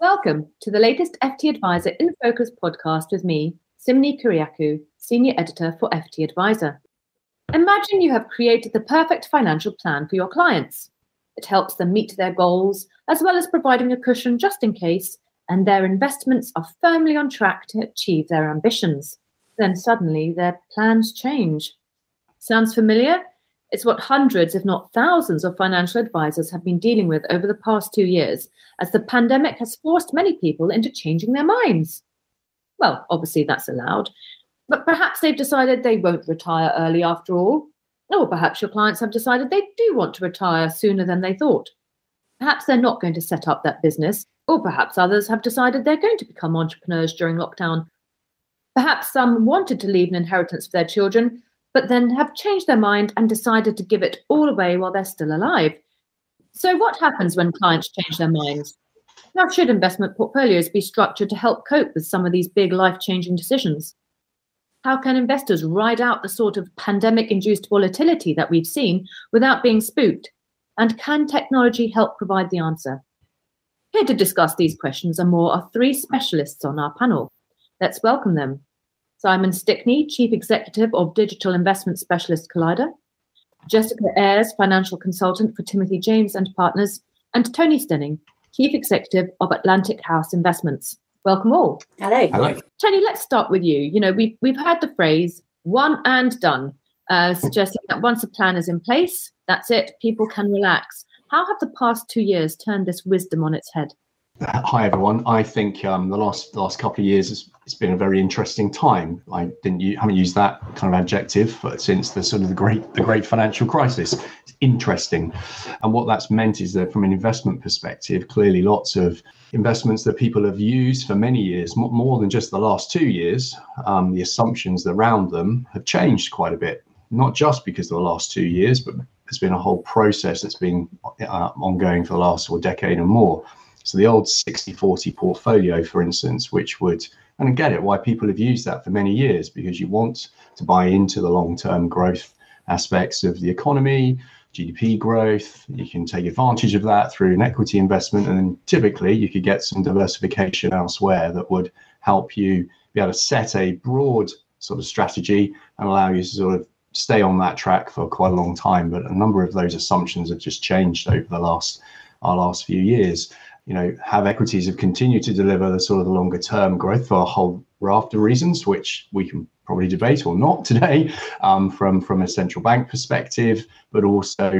Welcome to the latest FT Adviser in Focus podcast with me, Simoney Kyriakou, Senior Editor for FT Adviser. Imagine you have created the perfect financial plan for your clients. It helps them meet their goals, as well as providing a cushion just in case, and their investments are firmly on track to achieve their ambitions. Then suddenly their plans change. Sounds familiar? It's what hundreds, if not thousands, of financial advisors have been dealing with over the past two years, as the pandemic has forced many people into changing their minds. Well, obviously, that's allowed, but perhaps they've decided they won't retire early after all. Or perhaps your clients have decided they do want to retire sooner than they thought. Perhaps they're not going to set up that business, or perhaps others have decided they're going to become entrepreneurs during lockdown. Perhaps some wanted to leave an inheritance for their children, but then have changed their mind and decided to give it all away while they're still alive. So, what happens when clients change their minds? How should investment portfolios be structured to help cope with some of these big life changing decisions? How can investors ride out the sort of pandemic induced volatility that we've seen without being spooked? And can technology help provide the answer? Here to discuss these questions and more are three specialists on our panel. Let's welcome them. Simon Stickney, Chief Executive of Digital Investment Specialist Collider, Jessica Ayres, Financial Consultant for Timothy James and Partners, and Tony Stenning, Chief Executive of Atlantic House Investments. Welcome all. Hello. Hello. Tony, let's start with you. You know, we've, we've had the phrase one and done, uh, suggesting that once a plan is in place, that's it, people can relax. How have the past two years turned this wisdom on its head? Hi everyone. I think um, the last last couple of years has it's been a very interesting time. I didn't you haven't used that kind of adjective but since the sort of the great the great financial crisis. It's interesting, and what that's meant is that from an investment perspective, clearly lots of investments that people have used for many years, more than just the last two years, um, the assumptions around them have changed quite a bit. Not just because of the last two years, but there's been a whole process that's been uh, ongoing for the last or decade or more so the old 60 40 portfolio, for instance, which would, and I get it, why people have used that for many years, because you want to buy into the long term growth aspects of the economy, GDP growth. You can take advantage of that through an equity investment. And then typically you could get some diversification elsewhere that would help you be able to set a broad sort of strategy and allow you to sort of stay on that track for quite a long time. But a number of those assumptions have just changed over the last our last few years you know, have equities have continued to deliver the sort of the longer term growth for a whole raft of reasons, which we can probably debate or not today, um, from from a central bank perspective, but also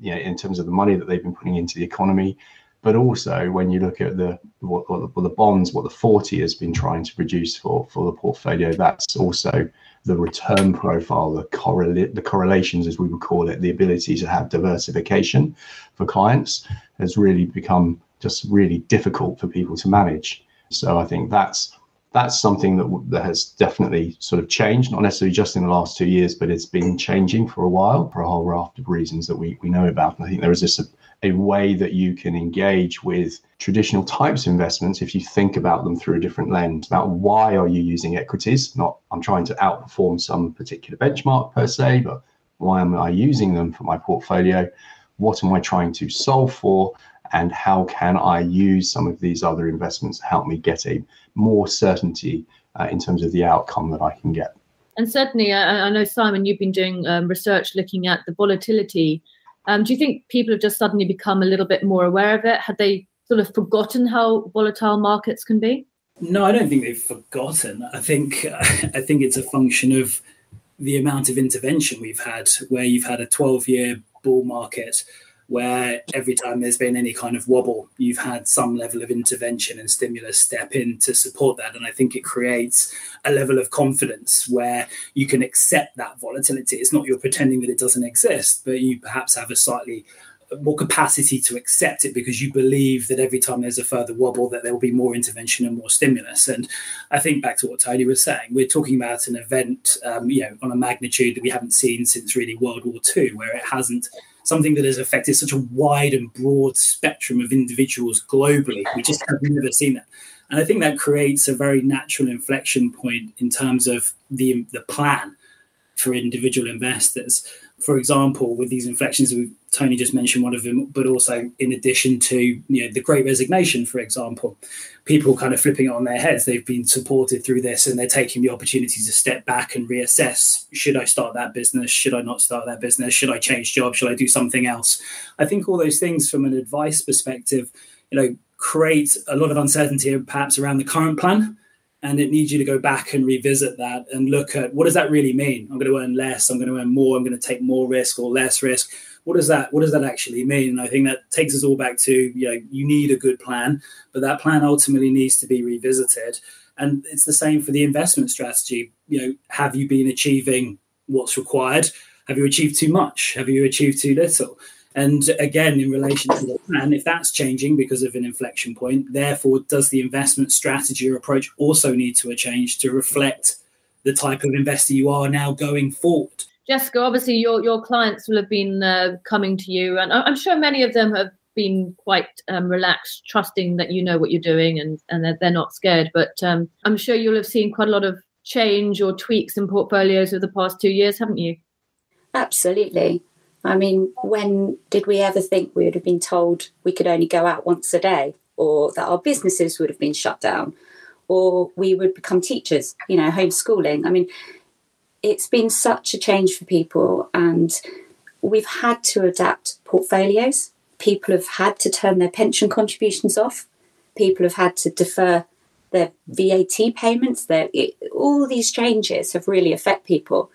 you know, in terms of the money that they've been putting into the economy. But also, when you look at the what, what, the, bonds, what the 40 has been trying to produce for for the portfolio, that's also the return profile, the correlate, the correlations, as we would call it, the ability to have diversification for clients has really become just really difficult for people to manage. So I think that's that's something that that has definitely sort of changed, not necessarily just in the last two years, but it's been changing for a while for a whole raft of reasons that we, we know about. And I think there is this a, a way that you can engage with traditional types of investments if you think about them through a different lens about why are you using equities? Not I'm trying to outperform some particular benchmark per se, but why am I using them for my portfolio? What am I trying to solve for? And how can I use some of these other investments to help me get a more certainty uh, in terms of the outcome that I can get. And certainly, I, I know Simon, you've been doing um, research looking at the volatility. Um, do you think people have just suddenly become a little bit more aware of it? Had they sort of forgotten how volatile markets can be? No, I don't think they've forgotten. I think I think it's a function of the amount of intervention we've had, where you've had a 12-year bull market where every time there's been any kind of wobble, you've had some level of intervention and stimulus step in to support that. And I think it creates a level of confidence where you can accept that volatility. It's not you're pretending that it doesn't exist, but you perhaps have a slightly more capacity to accept it because you believe that every time there's a further wobble that there will be more intervention and more stimulus and i think back to what tony was saying we're talking about an event um, you know on a magnitude that we haven't seen since really world war ii where it hasn't something that has affected such a wide and broad spectrum of individuals globally. We just have never seen that. And I think that creates a very natural inflection point in terms of the, the plan for individual investors. For example, with these inflections, Tony just mentioned one of them, but also in addition to you know the Great Resignation, for example, people kind of flipping it on their heads. They've been supported through this, and they're taking the opportunity to step back and reassess: Should I start that business? Should I not start that business? Should I change job? Should I do something else? I think all those things, from an advice perspective, you know, create a lot of uncertainty perhaps around the current plan and it needs you to go back and revisit that and look at what does that really mean? I'm going to earn less i'm going to earn more i'm going to take more risk or less risk. What does that what does that actually mean? And i think that takes us all back to you know you need a good plan but that plan ultimately needs to be revisited. And it's the same for the investment strategy. You know have you been achieving what's required? Have you achieved too much? Have you achieved too little and again, in relation to the plan, if that's changing because of an inflection point, therefore, does the investment strategy or approach also need to a change to reflect the type of investor you are now going forward? Jessica, obviously, your your clients will have been uh, coming to you, and I'm sure many of them have been quite um, relaxed, trusting that you know what you're doing and and that they're not scared. But um, I'm sure you'll have seen quite a lot of change or tweaks in portfolios over the past two years, haven't you? Absolutely. I mean, when did we ever think we would have been told we could only go out once a day, or that our businesses would have been shut down, or we would become teachers, you know, homeschooling? I mean, it's been such a change for people, and we've had to adapt portfolios. People have had to turn their pension contributions off. People have had to defer their VAT payments. Their, it, all these changes have really affect people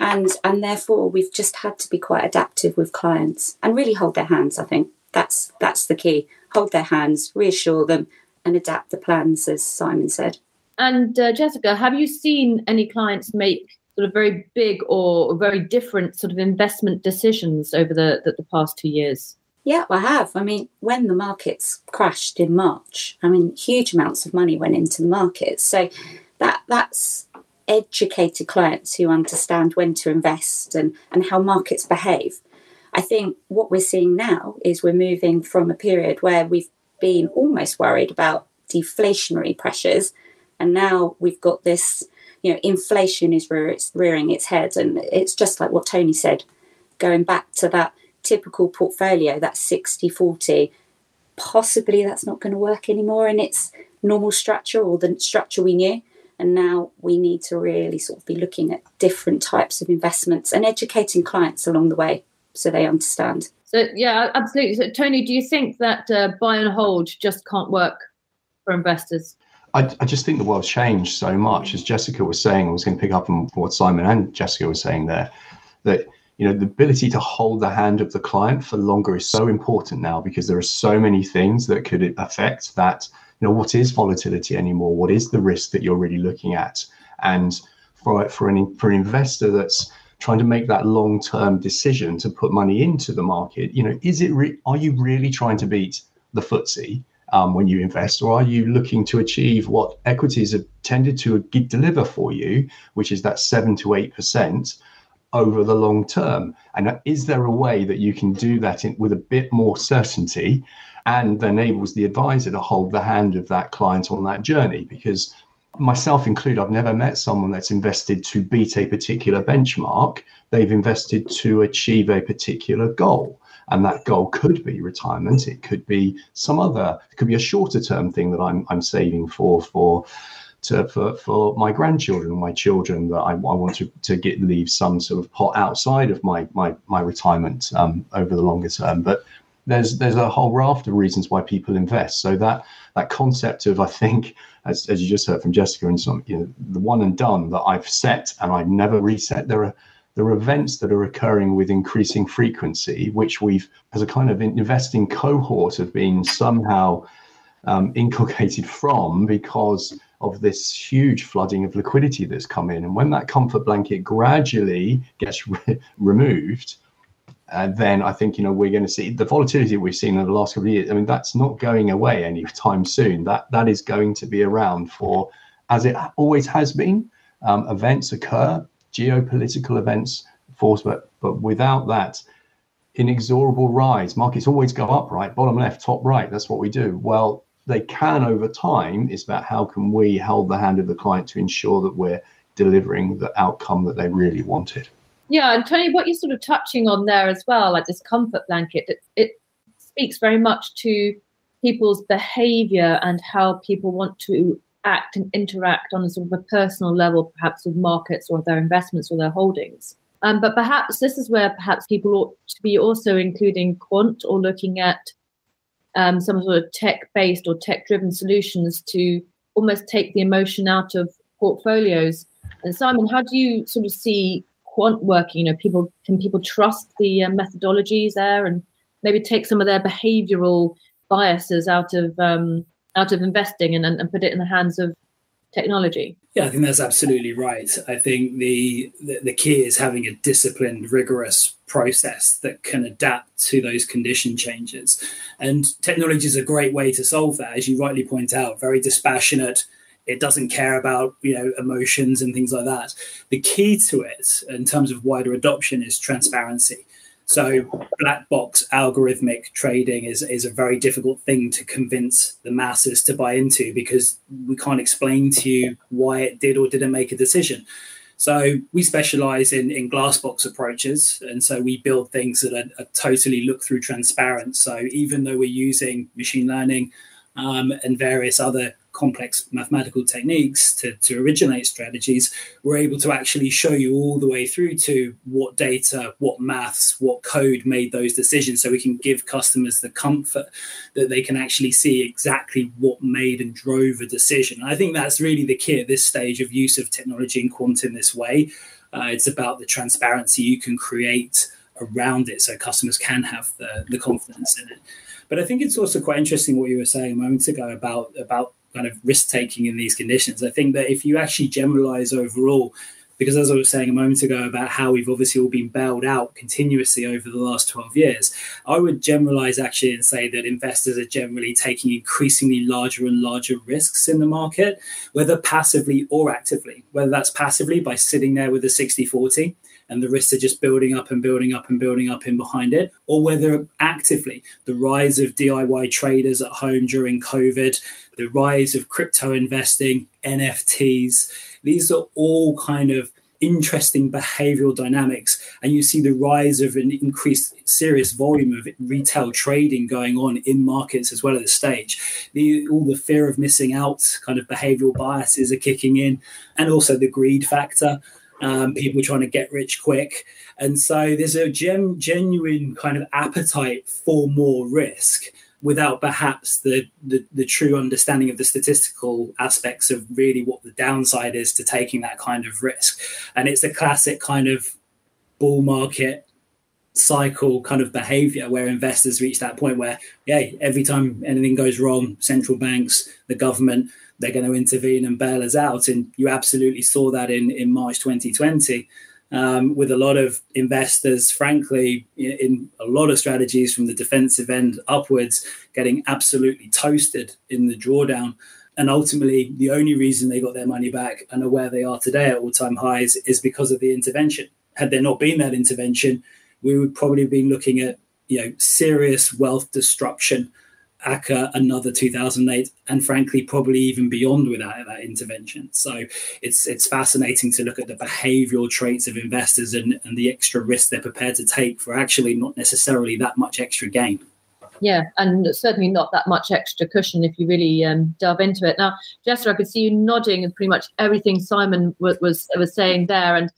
and and therefore we've just had to be quite adaptive with clients and really hold their hands i think that's that's the key hold their hands reassure them and adapt the plans as simon said and uh, jessica have you seen any clients make sort of very big or very different sort of investment decisions over the, the, the past two years yeah, I have. I mean, when the markets crashed in March, I mean, huge amounts of money went into the markets. So that that's educated clients who understand when to invest and, and how markets behave. I think what we're seeing now is we're moving from a period where we've been almost worried about deflationary pressures, and now we've got this, you know, inflation is rear, it's rearing its head, and it's just like what Tony said, going back to that typical portfolio, that 60 40, possibly that's not going to work anymore in its normal structure or the structure we knew. And now we need to really sort of be looking at different types of investments and educating clients along the way so they understand. So, yeah, absolutely. So, Tony, do you think that uh, buy and hold just can't work for investors? I, I, just think the world's changed so much. As Jessica was saying, I was going to pick up on what Simon and Jessica were saying there, that you know the ability to hold the hand of the client for longer is so important now because there are so many things that could affect that you know what is volatility anymore? What is the risk that you're really looking at? And for for an for an investor that's trying to make that long term decision to put money into the market you know is it re- are you really trying to beat the FTSE um, when you invest, or are you looking to achieve what equities have tended to deliver for you, which is that seven to eight percent over the long term? And is there a way that you can do that in, with a bit more certainty and enables the advisor to hold the hand of that client on that journey because myself included i've never met someone that's invested to beat a particular benchmark they've invested to achieve a particular goal and that goal could be retirement it could be some other it could be a shorter term thing that i'm, I'm saving for for to, for, for my grandchildren, my children, that I, I want to, to get leave some sort of pot outside of my my, my retirement um, over the longer term. But there's there's a whole raft of reasons why people invest. So that that concept of I think, as, as you just heard from Jessica, and some you know the one and done that I've set and I've never reset. There are there are events that are occurring with increasing frequency, which we've as a kind of investing cohort have been somehow um, inculcated from because of this huge flooding of liquidity that's come in. And when that comfort blanket gradually gets re- removed, and then I think you know we're going to see the volatility we've seen in the last couple of years. I mean, that's not going away anytime soon. That that is going to be around for, as it always has been. Um, events occur, geopolitical events, force, but but without that inexorable rise, markets always go up, right? Bottom left, top right. That's what we do. Well, they can over time. It's about how can we hold the hand of the client to ensure that we're delivering the outcome that they really wanted. Yeah, and Tony, what you're sort of touching on there as well, like this comfort blanket, it, it speaks very much to people's behavior and how people want to act and interact on a sort of a personal level, perhaps with markets or their investments or their holdings. Um, but perhaps this is where perhaps people ought to be also including quant or looking at um, some sort of tech-based or tech-driven solutions to almost take the emotion out of portfolios. And Simon, how do you sort of see quant working? You know, people can people trust the uh, methodologies there and maybe take some of their behavioural biases out of um, out of investing and, and put it in the hands of technology. Yeah, I think that's absolutely right. I think the, the, the key is having a disciplined, rigorous process that can adapt to those condition changes. And technology is a great way to solve that, as you rightly point out. Very dispassionate. It doesn't care about you know emotions and things like that. The key to it, in terms of wider adoption, is transparency. So black box algorithmic trading is, is a very difficult thing to convince the masses to buy into because we can't explain to you why it did or didn't make a decision. So we specialize in, in glass box approaches. And so we build things that are, are totally look through transparent. So even though we're using machine learning um, and various other complex mathematical techniques to, to originate strategies, we're able to actually show you all the way through to what data, what maths, what code made those decisions. So we can give customers the comfort that they can actually see exactly what made and drove a decision. And I think that's really the key at this stage of use of technology and quant in this way. Uh, it's about the transparency you can create around it so customers can have the, the confidence in it. But I think it's also quite interesting what you were saying a moment ago about about kind of risk taking in these conditions. I think that if you actually generalize overall, because as I was saying a moment ago about how we've obviously all been bailed out continuously over the last 12 years, I would generalize actually and say that investors are generally taking increasingly larger and larger risks in the market, whether passively or actively, whether that's passively by sitting there with a 60 40 and the risks are just building up and building up and building up in behind it, or whether actively the rise of DIY traders at home during COVID, the rise of crypto investing, NFTs, these are all kind of interesting behavioral dynamics and you see the rise of an increased serious volume of retail trading going on in markets as well at this stage. The, all the fear of missing out kind of behavioral biases are kicking in and also the greed factor um, people trying to get rich quick. And so there's a gen- genuine kind of appetite for more risk without perhaps the, the, the true understanding of the statistical aspects of really what the downside is to taking that kind of risk. And it's a classic kind of bull market cycle kind of behavior where investors reach that point where yeah every time anything goes wrong central banks the government they're going to intervene and bail us out. And you absolutely saw that in, in March 2020. Um, with a lot of investors, frankly, in, in a lot of strategies from the defensive end upwards, getting absolutely toasted in the drawdown. And ultimately, the only reason they got their money back and are where they are today at all time highs is because of the intervention. Had there not been that intervention, we would probably be looking at you know serious wealth destruction aka another 2008 and frankly probably even beyond without that intervention so it's it's fascinating to look at the behavioral traits of investors and, and the extra risk they're prepared to take for actually not necessarily that much extra gain yeah, and certainly not that much extra cushion if you really um, delve into it. Now, Jessica, I could see you nodding at pretty much everything Simon was was, was saying there, and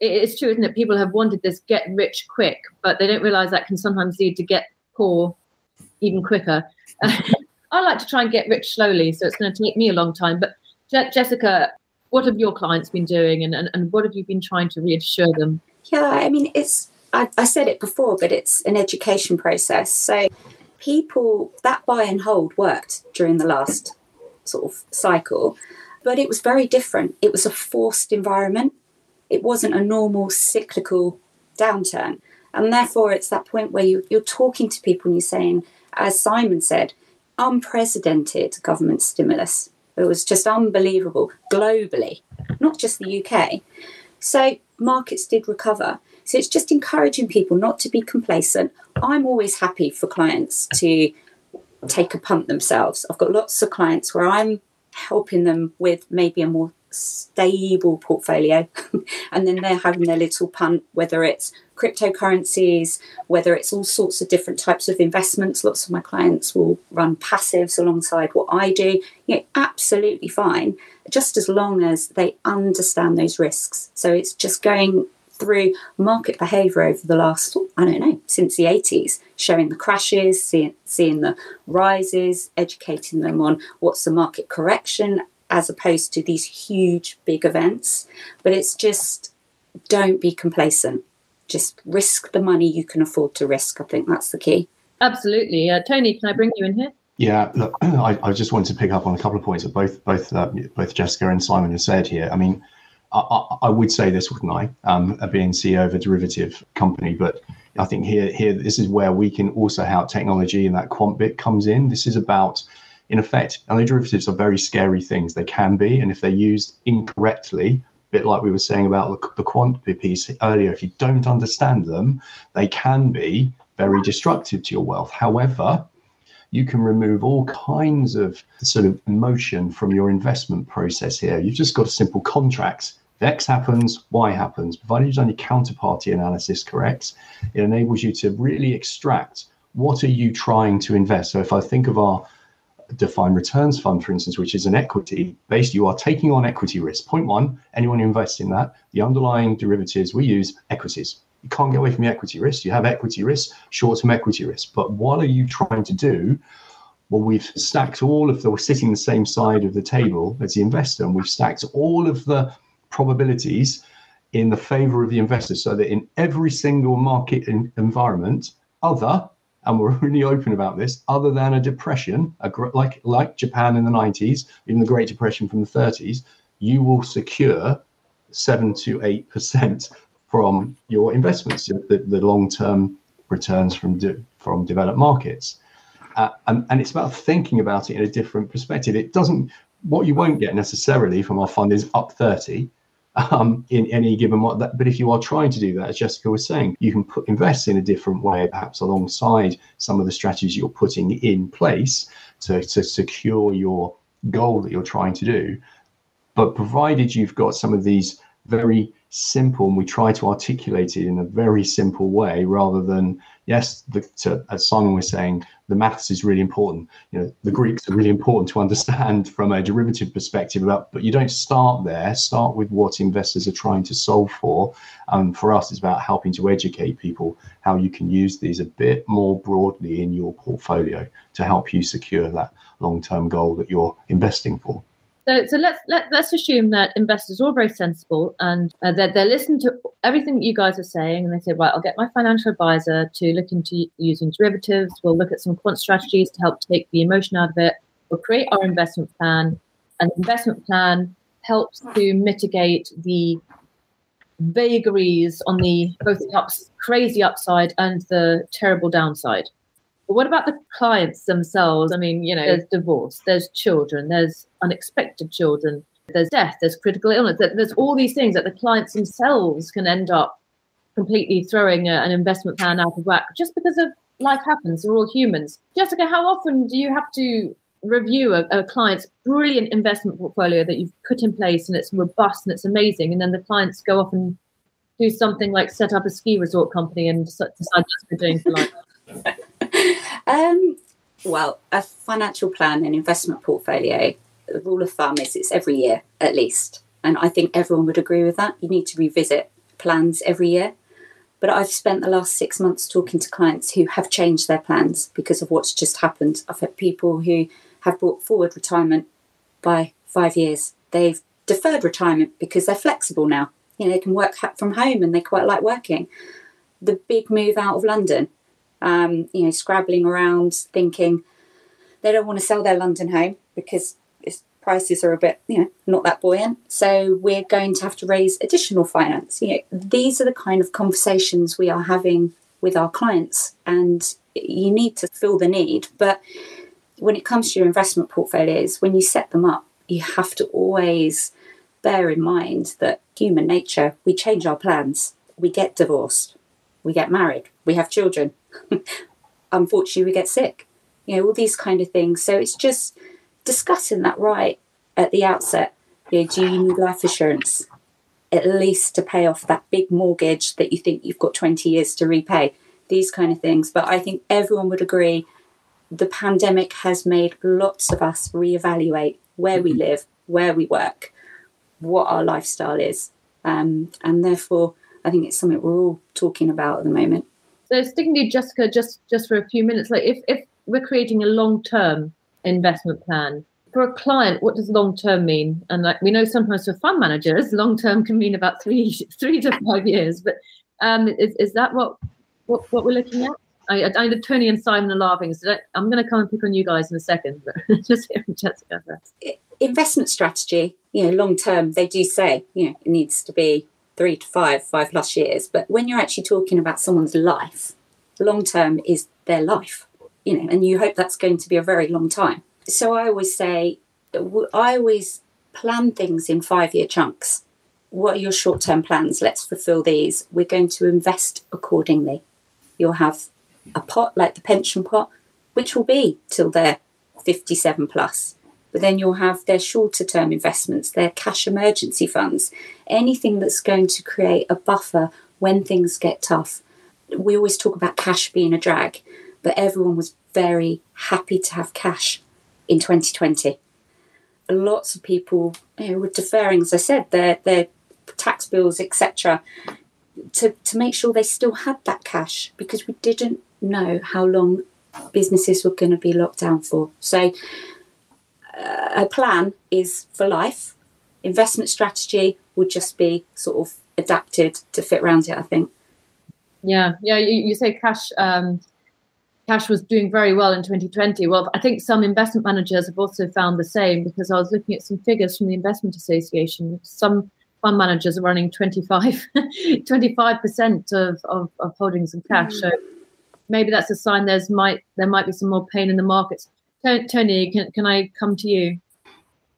it's true, isn't it? People have wanted this get rich quick, but they don't realise that can sometimes lead to get poor even quicker. I like to try and get rich slowly, so it's going to take me a long time. But Je- Jessica, what have your clients been doing, and, and, and what have you been trying to reassure them? Yeah, I mean, it's I, I said it before, but it's an education process. So people that buy and hold worked during the last sort of cycle, but it was very different. It was a forced environment. It wasn't a normal cyclical downturn. And therefore, it's that point where you, you're talking to people and you're saying, as Simon said, unprecedented government stimulus. It was just unbelievable globally, not just the UK. So markets did recover. So it's just encouraging people not to be complacent. I'm always happy for clients to take a punt themselves. I've got lots of clients where I'm helping them with maybe a more stable portfolio. And then they're having their little punt whether it's cryptocurrencies whether it's all sorts of different types of investments. Lots of my clients will run passives alongside what i do. You know, absolutely fine just as long as they understand those risks. So it's just going through market behavior over the last i don't know since the 80s showing the crashes seeing, seeing the rises educating them on what's the market correction as opposed to these huge big events. But it's just don't be complacent. Just risk the money you can afford to risk. I think that's the key. Absolutely. Uh, Tony, can I bring you in here? Yeah, look, I, I, just wanted to pick up on a couple of points that both both uh, both Jessica and Simon have said here. I mean, I, I would say this, wouldn't I? Um, being CEO of a derivative company, but I think here here this is where we can also how technology and that quant bit comes in. This is about in effect, and derivatives are very scary things. They can be, and if they're used incorrectly, a bit like we were saying about the, the quant piece earlier, if you don't understand them, they can be very destructive to your wealth. However, you can remove all kinds of sort of emotion from your investment process here. You've just got a simple contract. If X happens, Y happens. Provided you've done your counterparty analysis correct, it enables you to really extract what are you trying to invest. So if I think of our defined returns fund, for instance, which is an equity based, you are taking on equity risk. Point one, anyone who invests in that, the underlying derivatives we use, equities. You can't get away from the equity risk. You have equity risk, short term equity risk. But what are you trying to do? Well, we've stacked all of the, we're sitting the same side of the table as the investor, and we've stacked all of the probabilities in the favor of the investor so that in every single market environment, other and we're really open about this, other than a depression, a, like like Japan in the 90s, even the Great Depression from the 30s, you will secure seven to eight percent from your investments, the, the long-term returns from de, from developed markets. Uh, and, and it's about thinking about it in a different perspective. It doesn't. What you won't get necessarily from our fund is up 30 um, in any given that, but if you are trying to do that, as Jessica was saying, you can put invest in a different way, perhaps alongside some of the strategies you're putting in place to, to secure your goal that you're trying to do. But provided you've got some of these very simple, and we try to articulate it in a very simple way rather than yes, the, to, as Simon was saying, the maths is really important. You know, the Greeks are really important to understand from a derivative perspective. About, but you don't start there. Start with what investors are trying to solve for. And for us, it's about helping to educate people how you can use these a bit more broadly in your portfolio to help you secure that long-term goal that you're investing for. So, so let's let, let's assume that investors are very sensible and uh, they're, they're listening to everything you guys are saying, and they say, right, I'll get my financial advisor to look into using derivatives. We'll look at some quant strategies to help take the emotion out of it. We'll create our investment plan, and the investment plan helps to mitigate the vagaries on the both the ups, crazy upside and the terrible downside. But what about the clients themselves? I mean, you know, there's divorce, there's children, there's unexpected children, there's death, there's critical illness, there's all these things that the clients themselves can end up completely throwing a, an investment plan out of whack just because of life happens. We're all humans. Jessica, how often do you have to review a, a, client's brilliant investment portfolio that you've put in place and it's robust and it's amazing, and then the clients go off and do something like set up a ski resort company and decide that's what they're doing for life? Um, well, a financial plan and investment portfolio, the rule of thumb is it's every year at least. And I think everyone would agree with that. You need to revisit plans every year. But I've spent the last six months talking to clients who have changed their plans because of what's just happened. I've had people who have brought forward retirement by five years. They've deferred retirement because they're flexible now. You know, they can work from home and they quite like working. The big move out of London um, you know, scrabbling around thinking they don't want to sell their London home because prices are a bit, you know, not that buoyant. So we're going to have to raise additional finance. You know, these are the kind of conversations we are having with our clients, and you need to fill the need. But when it comes to your investment portfolios, when you set them up, you have to always bear in mind that human nature, we change our plans, we get divorced, we get married, we have children, unfortunately we get sick you know all these kind of things so it's just discussing that right at the outset You know, do you need life assurance? At least to pay off that big mortgage that you think you've got 20 years to repay, these kind of things. But I think everyone would agree the pandemic has made lots of us reevaluate where we live, where we work, what our lifestyle is. Um, and therefore, I think it's something we're all talking about at the moment. So sticking to Jessica, just just for a few minutes, like if if we're creating a long term investment plan for a client, what does long term mean? And like we know sometimes for fund managers, long term can mean about three three to five years. But um, is is that what what, what we're looking at? I, I know Tony and Simon are laughing, so I'm going to come and pick on you guys in a second, but just hear from Jessica first. Investment strategy, you know, long term, they do say, you know, it needs to be three to five, five plus years. But when you're actually talking about someone's life, long term is their life, you know, and you hope that's going to be a very long time. So I always say, I always plan things in five year chunks. What are your short term plans? Let's fulfill these. We're going to invest accordingly. You'll have a pot like the pension pot, which will be till they're 57 plus. But then you'll have their shorter term investments, their cash emergency funds, anything that's going to create a buffer when things get tough. We always talk about cash being a drag, but everyone was very happy to have cash in 2020. Lots of people you know, were deferring, as I said, their, their tax bills, etc., to, to make sure they still had that cash because we didn't know how long businesses were going to be locked down for. So, a plan is for life. Investment strategy would just be sort of adapted to fit around it, I think. Yeah, yeah. You, you say cash. Um, cash was doing very well in 2020. Well, I think some investment managers have also found the same because I was looking at some figures from the Investment Association. Some fund managers are running 25 percent of, of, of holdings in cash. Mm. So maybe that's a sign there's might there might be some more pain in the markets. Tony, can, can I come to you?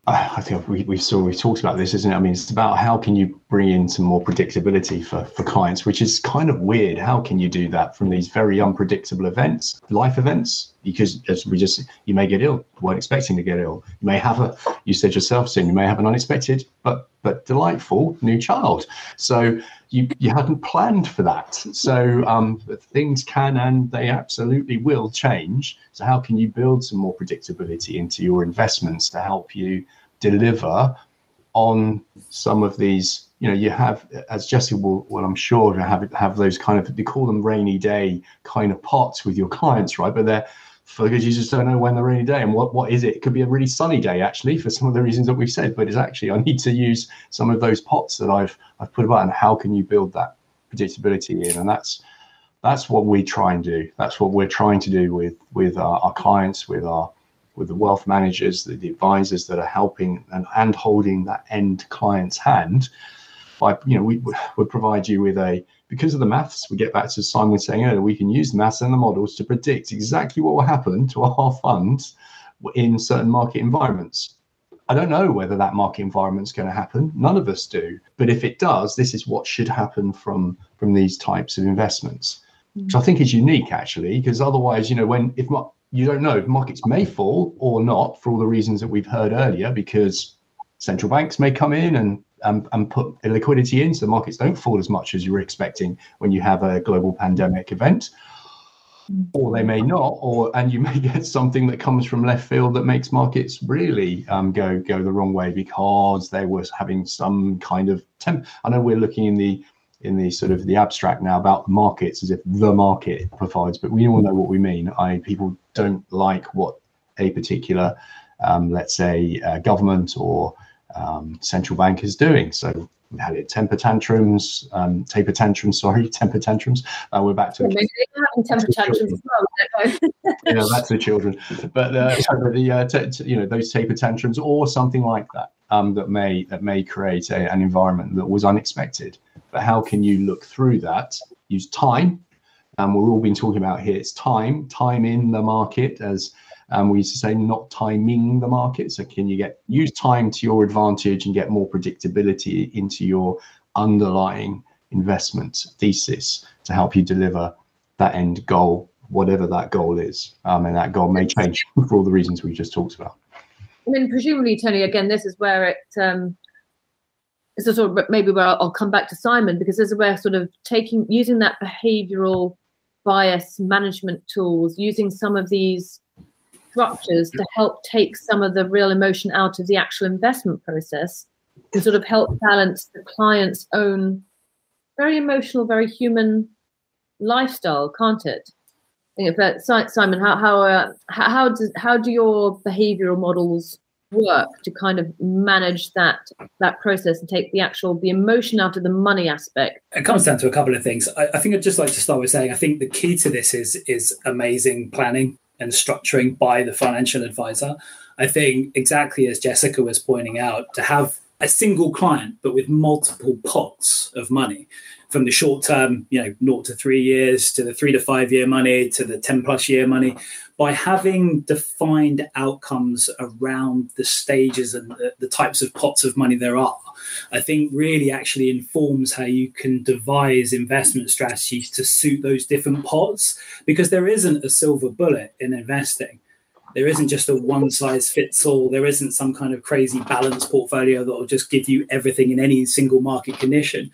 I think we, we saw we talked about this, isn't it? I mean, it's about how can you bring in some more predictability for, for clients, which is kind of weird. How can you do that from these very unpredictable events, life events? Because as we just you may get ill, weren't expecting to get ill. You may have a you said yourself, Sim, you may have an unexpected but but delightful new child. So you you hadn't planned for that. So um, things can and they absolutely will change. So how can you build some more predictability into your investments to help you deliver on some of these? You know, you have as Jesse will, well, I'm sure have have those kind of they call them rainy day kind of pots with your clients, right? But they're because you just don't know when the rainy day and what, what is it? It could be a really sunny day actually for some of the reasons that we've said, but it's actually I need to use some of those pots that I've I've put about and how can you build that predictability in? And that's that's what we try and do. That's what we're trying to do with with our, our clients, with our with the wealth managers, the, advisors that are helping and, and holding that end client's hand by you know we would provide you with a because of the maths, we get back to Simon saying earlier, we can use the maths and the models to predict exactly what will happen to our funds in certain market environments. I don't know whether that market environment is going to happen. None of us do. But if it does, this is what should happen from from these types of investments, mm-hmm. which I think is unique actually, because otherwise, you know, when if you don't know, markets may fall or not for all the reasons that we've heard earlier, because central banks may come in and and, and put liquidity in so markets don't fall as much as you were expecting when you have a global pandemic event. Or they may not or and you may get something that comes from left field that makes markets really um, go go the wrong way because they were having some kind of temp i know we're looking in the in the sort of the abstract now about markets as if the market provides but we all know what we mean i people don't like what a particular um, let's say uh, government or um, central bank is doing. So we had it temper tantrums, um, taper tantrums, sorry, temper tantrums. Uh, we're back to maybe temper tantrums as well. know, that's the children. But uh, the uh, t- t- you know those taper tantrums or something like that um, that may that may create a, an environment that was unexpected. But how can you look through that? Use time. And um, we're all been talking about here. It's time, time in the market as um, we used to say not timing the market. So can you get use time to your advantage and get more predictability into your underlying investment thesis to help you deliver that end goal, whatever that goal is. Um, and that goal may change for all the reasons we just talked about. I mean, presumably, Tony. Again, this is where it. Um, this is sort of maybe where I'll, I'll come back to Simon because this is where sort of taking using that behavioural bias management tools, using some of these structures to help take some of the real emotion out of the actual investment process to sort of help balance the client's own very emotional, very human lifestyle, can't it? Simon, how how uh, how does how do your behavioural models work to kind of manage that that process and take the actual the emotion out of the money aspect? It comes down to a couple of things. I, I think I'd just like to start with saying I think the key to this is is amazing planning and structuring by the financial advisor. I think exactly as Jessica was pointing out, to have a single client but with multiple pots of money from the short term, you know, naught to three years to the three to five year money to the 10 plus year money, by having defined outcomes around the stages and the, the types of pots of money there are, I think really actually informs how you can devise investment strategies to suit those different pots because there isn't a silver bullet in investing there isn't just a one size fits all. There isn't some kind of crazy balanced portfolio that will just give you everything in any single market condition.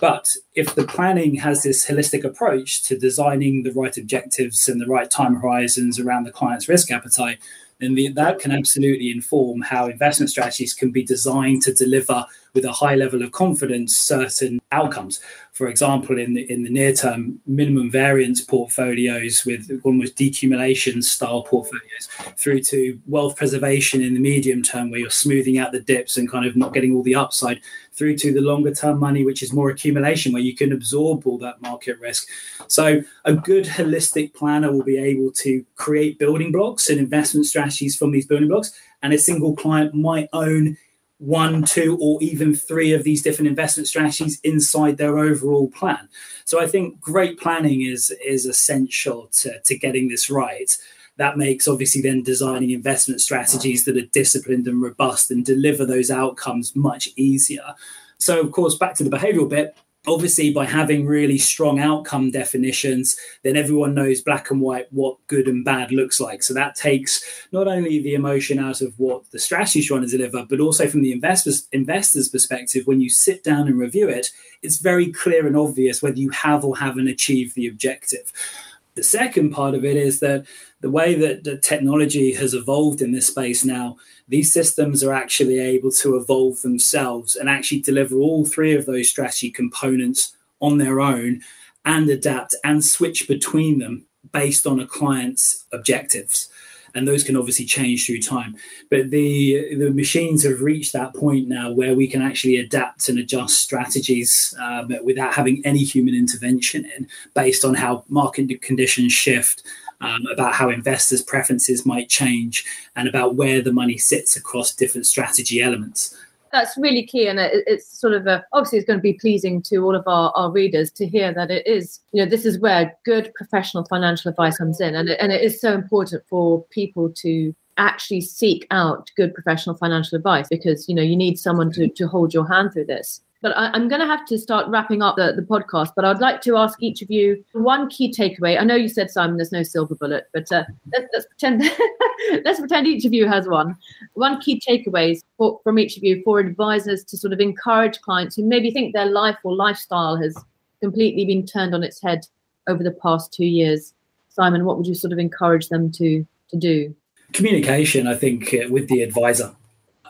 But if the planning has this holistic approach to designing the right objectives and the right time horizons around the client's risk appetite, then the, that can absolutely inform how investment strategies can be designed to deliver with a high level of confidence certain outcomes. For example, in the in the near term, minimum variance portfolios with almost decumulation style portfolios, through to wealth preservation in the medium term, where you're smoothing out the dips and kind of not getting all the upside, through to the longer term money, which is more accumulation, where you can absorb all that market risk. So, a good holistic planner will be able to create building blocks and investment strategies from these building blocks. And a single client might own one, two, or even three of these different investment strategies inside their overall plan. So I think great planning is is essential to, to getting this right. That makes obviously then designing investment strategies that are disciplined and robust and deliver those outcomes much easier. So, of course, back to the behavioral bit, obviously by having really strong outcome definitions then everyone knows black and white what good and bad looks like. So that takes not only the emotion out of what the strategy is trying to deliver but also from the investors investors perspective when you sit down and review it it's very clear and obvious whether you have or haven't achieved the objective. The second part of it is that the way that the technology has evolved in this space now, these systems are actually able to evolve themselves and actually deliver all three of those strategy components on their own and adapt and switch between them based on a client's objectives and those can obviously change through time. But the the machines have reached that point now where we can actually adapt and adjust strategies um, without having any human intervention in, based on how market conditions shift. Um, about how investors' preferences might change and about where the money sits across different strategy elements. That's really key and it, it's sort of a, obviously it's going to be pleasing to all of our, our readers to hear that it is you know this is where good professional financial advice comes in and it, and it is so important for people to actually seek out good professional financial advice because you know you need someone to, to hold your hand through this but I, am going to have to start wrapping up the, the podcast. But I'd like to ask each of you one key takeaway. I know you said Simon, there's no silver bullet, but uh, let's, let's pretend let's pretend each of you has one. One key takeaways for, from each of you for advisors to sort of encourage clients who maybe think their life or lifestyle has completely been turned on its head over the past two years. Simon, what would you sort of encourage them to to do? Communication, I think, uh, with the advisor.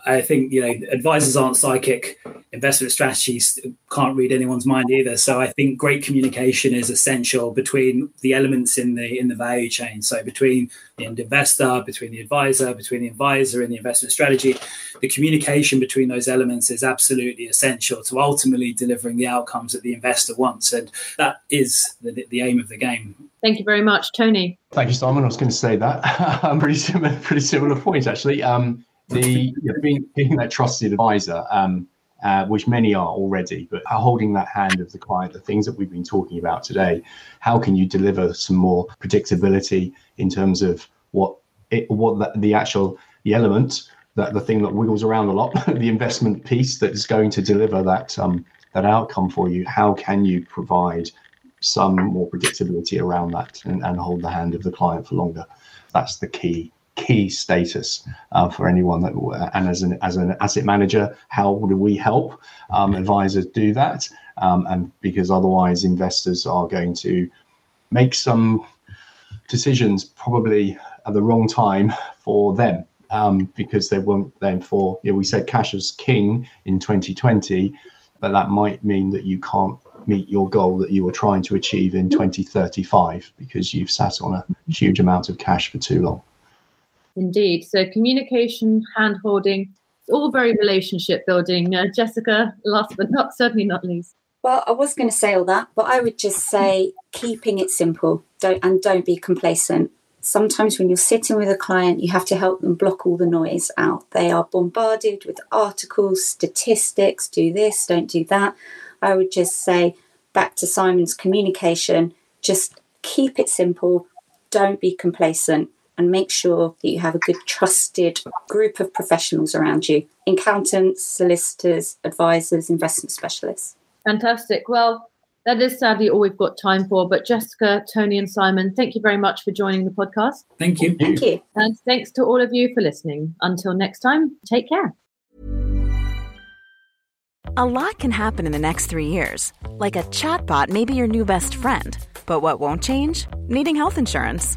I think you know advisors aren't psychic. Investment strategies can't read anyone's mind either. So I think great communication is essential between the elements in the in the value chain. So between the investor, between the advisor, between the advisor and the investment strategy, the communication between those elements is absolutely essential to ultimately delivering the outcomes that the investor wants, and that is the, the aim of the game. Thank you very much, Tony. Thank you, Simon. I was going to say that. I'm pretty similar, pretty similar point actually. Um, the being, being that trusted advisor, um, uh, which many are already, but holding that hand of the client, the things that we've been talking about today, how can you deliver some more predictability in terms of what it, what the, the actual the element that the thing that wiggles around a lot, the investment piece that is going to deliver that um, that outcome for you. How can you provide some more predictability around that and, and hold the hand of the client for longer? That's the key key status uh, for anyone that and as an as an asset manager how do we help um, advisors do that? Um, and because otherwise investors are going to make some decisions probably at the wrong time for them um, because they won't then for you know, we said cash as king in 2020 but that might mean that you can't meet your goal that you were trying to achieve in 2035 because you've sat on a huge amount of cash for too long. Indeed. So communication, hand holding, it's all very relationship building. Uh, Jessica, last but not certainly not least. Well, I was going to say all that, but I would just say keeping it simple. Don't and don't be complacent. Sometimes when you're sitting with a client, you have to help them block all the noise out. They are bombarded with articles, statistics, do this, don't do that. I would just say back to Simon's communication, just keep it simple, don't be complacent, and make sure that you have a good trusted group of professionals around you accountants, solicitors, advisors, investment specialists. Fantastic. Well, that is sadly all we've got time for. But Jessica, Tony, and Simon, thank you very much for joining the podcast. Thank you. Thank you. And thanks to all of you for listening. Until next time, take care. A lot can happen in the next three years. Like a chatbot may be your new best friend. But what won't change? Needing health insurance.